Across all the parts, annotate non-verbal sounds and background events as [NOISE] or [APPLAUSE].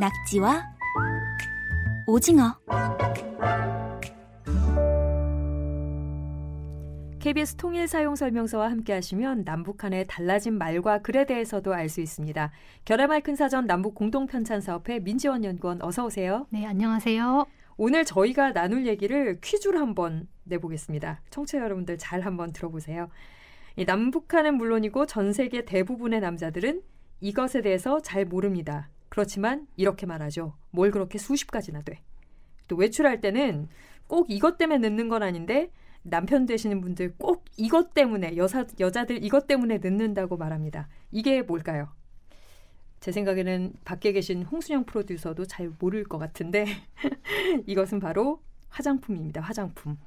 낙지와 오징어 KBS 통일 사용 설명서와 함께 하시면 남북한의 달라진 말과 글에 대해서도 알 수 있습니다. 결의말 큰 사전 남북 공동 편찬 사업회 민지원 연구원 어서 오세요. 네, 안녕하세요. 오늘 저희가 나눌 얘기를 퀴즈로 한번 내보겠습니다. 청취자 여러분들 잘 한번 들어보세요. 이 남북한은 물론이고 전 세계 대부분의 남자들은 이것에 대해서 잘 모릅니다. 그렇지만 이렇게 말하죠. 뭘 그렇게 수십 가지나 돼. 또 외출할 때는 꼭 이것 때문에 늦는 건 아닌데 남편 되시는 분들 꼭 이것 때문에 여사 여자들 이것 때문에 늦는다고 말합니다. 이게 뭘까요? 제 생각에는 밖에 계신 홍순영 프로듀서도 잘 모를 것 같은데 [LAUGHS] 이것은 바로 화장품입니다. 화장품.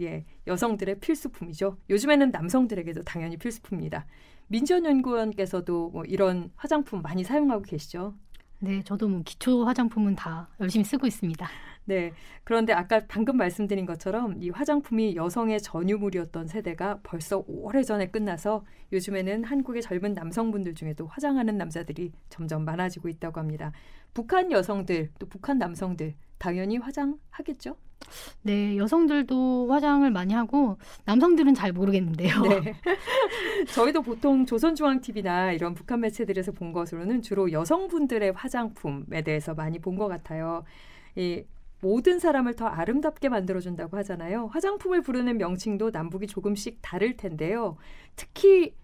예, 여성들의 필수품이죠. 요즘에는 남성들에게도 당연히 필수품입니다. 민지원 연구원께서도 뭐 이런 화장품 많이 사용하고 계시죠? 네, 저도 뭐 기초 화장품은 다 열심히 쓰고 있습니다. 네. 그런데 아까 방금 말씀드린 것처럼 이 화장품이 여성의 전유물이었던 세대가 벌써 오래전에 끝나서 요즘에는 한국의 젊은 남성분들 중에도 화장하는 남자들이 점점 많아지고 있다고 합니다. 북한 여성들 또 북한 남성들 당연히 화장하겠죠? 네, 여성들도 화장을 많이 하고 남성들은 잘 모르겠는데요. 네. [LAUGHS] 저희도 보통 조선중앙TV나 이런 북한 매체들에서 본 것으로는 주로 여성분들의 화장품에 대해서 많이 본 것 같아요. 이 모든 사람을 더 아름답게 만들어준다고 하잖아요. 화장품을 부르는 명칭도 남북이 조금씩 다를 텐데요. 특히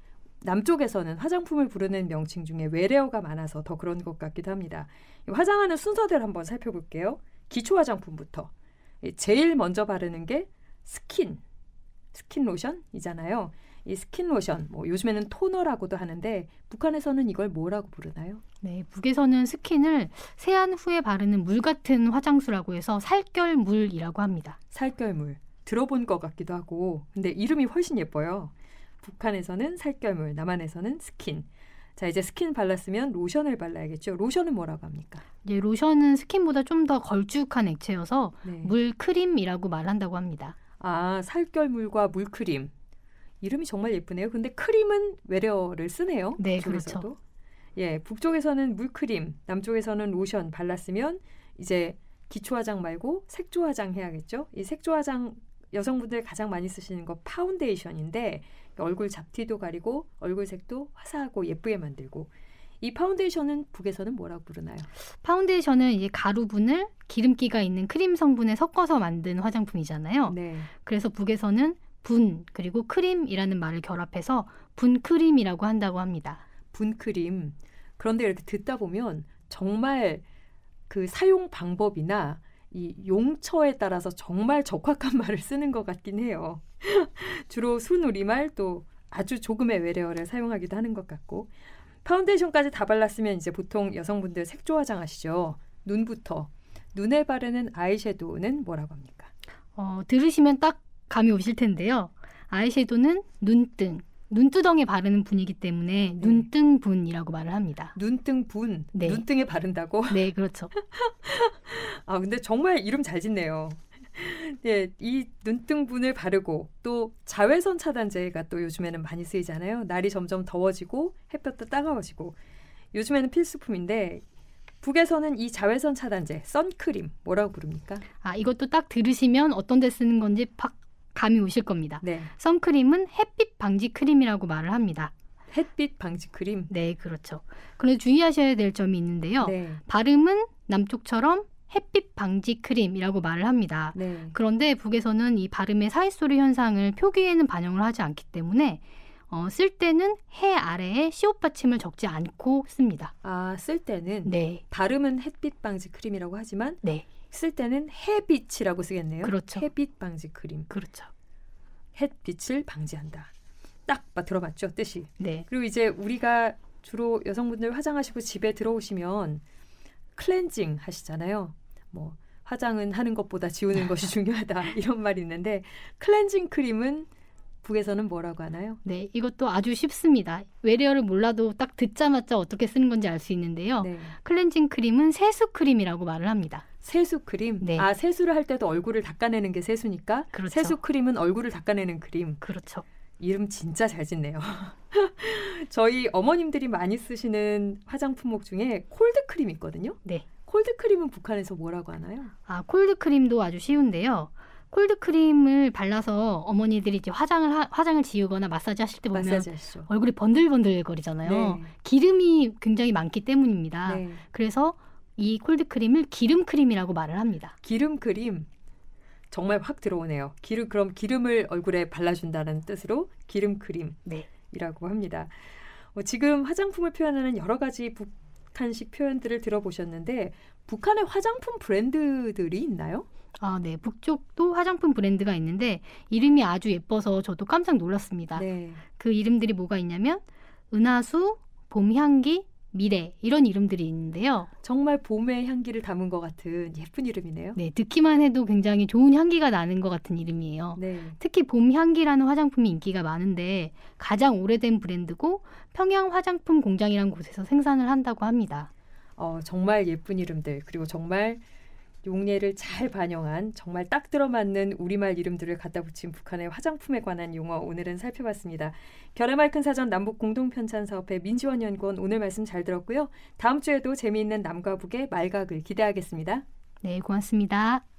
남쪽에서는 화장품을 부르는 명칭 중에 외래어가 많아서 더 그런 것 같기도 합니다. 화장하는 순서대로 한번 살펴볼게요. 기초 화장품부터. 제일 먼저 바르는 게 스킨, 스킨 로션이잖아요. 이 스킨 로션, 뭐 요즘에는 토너라고도 하는데 북한에서는 이걸 뭐라고 부르나요? 네, 북에서는 스킨을 세안 후에 바르는 물 같은 화장수라고 해서 살결물이라고 합니다. 살결물. 들어본 것 같기도 하고, 근데 이름이 훨씬 예뻐요. 북한에서는 살결물, 남한에서는 스킨. 자, 이제 스킨 발랐으면 로션을 발라야겠죠. 로션은 뭐라고 합니까? 예, 로션은 스킨보다 좀 더 걸쭉한 액체여서 네. 물크림이라고 말한다고 합니다. 아, 살결물과 물크림. 이름이 정말 예쁘네요. 근데 크림은 외래어를 쓰네요. 네, 그렇죠. 예, 북쪽에서는 물크림, 남쪽에서는 로션 발랐으면 이제 기초 화장 말고 색조 화장 해야겠죠. 이 색조 화장 여성분들 가장 많이 쓰시는 거 파운데이션인데 얼굴 잡티도 가리고 얼굴 색도 화사하고 예쁘게 만들고 이 파운데이션은 북에서는 뭐라고 부르나요? 파운데이션은 이제 가루분을 기름기가 있는 크림 성분에 섞어서 만든 화장품이잖아요. 네. 그래서 북에서는 분 그리고 크림이라는 말을 결합해서 분크림이라고 한다고 합니다. 분크림. 그런데 이렇게 듣다 보면 정말 그 사용 방법이나 이 용처에 따라서 정말 적확한 [LAUGHS] 말을 쓰는 것 같긴 해요. [LAUGHS] 주로 순우리말 또 아주 조금의 외래어를 사용하기도 하는 것 같고 파운데이션까지 다 발랐으면 이제 보통 여성분들 색조 화장하시죠. 눈부터 눈에 바르는 아이섀도우는 뭐라고 합니까? 어, 들으시면 딱 감이 오실 텐데요. 아이섀도는 눈등, 눈두덩에 바르는 분이기 때문에 네. 눈등분이라고 말을 합니다. 눈등분, 네. 눈등에 바른다고? 네, 그렇죠. [LAUGHS] 아, 근데 정말 이름 잘 짓네요. 네, 이 눈등분을 바르고 또 자외선 차단제가 또 요즘에는 많이 쓰이잖아요. 날이 점점 더워지고 햇볕도 따가워지고 요즘에는 필수품인데 북에서는 이 자외선 차단제, 선크림 뭐라고 부릅니까? 아, 이것도 딱 들으시면 어떤 데 쓰는 건지 팍 감이 오실 겁니다. 네. 선크림은 햇빛 방지 크림이라고 말을 합니다. 햇빛 방지 크림? 네, 그렇죠. 그런데 주의하셔야 될 점이 있는데요. 네. 발음은 남쪽처럼 햇빛 방지 크림이라고 말을 합니다. 네. 그런데 북에서는 이 발음의 사이소리 현상을 표기에는 반영을 하지 않기 때문에 어, 쓸 때는 해 아래에 시옷 받침을 적지 않고 씁니다. 아, 쓸 때는 네. 발음은 햇빛 방지 크림이라고 하지만 네. 쓸 때는 햇빛이라고 쓰겠네요. 그렇죠. 햇빛 방지 크림. 그렇죠. 햇빛을 방지한다. 딱 들어봤죠, 뜻이. 네. 그리고 이제 우리가 주로 여성분들 화장하시고 집에 들어오시면 클렌징 하시잖아요. 뭐 화장은 하는 것보다 지우는 것이 [LAUGHS] 중요하다 이런 말이 있는데 클렌징 크림은 북에서는 뭐라고 하나요? 네, 이것도 아주 쉽습니다. 외래어를 몰라도 딱 듣자마자 어떻게 쓰는 건지 알 수 있는데요. 네. 클렌징 크림은 세수 크림이라고 말을 합니다. 세수 크림? 네. 아, 세수를 할 때도 얼굴을 닦아내는 게 세수니까? 그렇죠. 세수 크림은 얼굴을 닦아내는 크림. 그렇죠. 이름 진짜 잘 짓네요. [LAUGHS] 저희 어머님들이 많이 쓰시는 화장품목 중에 콜드 크림 있거든요. 네. 콜드 크림은 북한에서 뭐라고 하나요? 아, 콜드 크림도 아주 쉬운데요. 콜드크림을 발라서 어머니들이 이제 화장을 하, 화장을 지우거나 마사지 하실 때 보면 얼굴이 번들번들 거리잖아요. 네. 기름이 굉장히 많기 때문입니다. 네. 그래서 이 콜드크림을 기름크림이라고 말을 합니다. 기름크림. 정말 확 들어오네요. 기름 그럼 기름을 얼굴에 발라준다는 뜻으로 기름크림이라고 네. 합니다. 어, 지금 화장품을 표현하는 여러 가지 북한식 표현들을 들어보셨는데 북한의 화장품 브랜드들이 있나요? 아, 네. 북쪽도 화장품 브랜드가 있는데 이름이 아주 예뻐서 저도 깜짝 놀랐습니다. 네. 그 이름들이 뭐가 있냐면 은하수, 봄향기, 미래 이런 이름들이 있는데요. 정말 봄의 향기를 담은 것 같은 예쁜 이름이네요. 네, 듣기만 해도 굉장히 좋은 향기가 나는 것 같은 이름이에요. 네. 특히 봄 향기라는 화장품이 인기가 많은데 가장 오래된 브랜드고 평양 화장품 공장이라는 곳에서 생산을 한다고 합니다. 어, 정말 예쁜 이름들 그리고 정말 용례를 잘 반영한 정말 딱 들어맞는 우리말 이름들을 갖다 붙인 북한의 화장품에 관한 용어 오늘은 살펴봤습니다. 결의말 큰 사전 남북 공동 편찬 사업회 민지원 연구원 오늘 말씀 잘 들었고요. 다음 주에도 재미있는 남과 북의 말각을 기대하겠습니다. 네, 고맙습니다.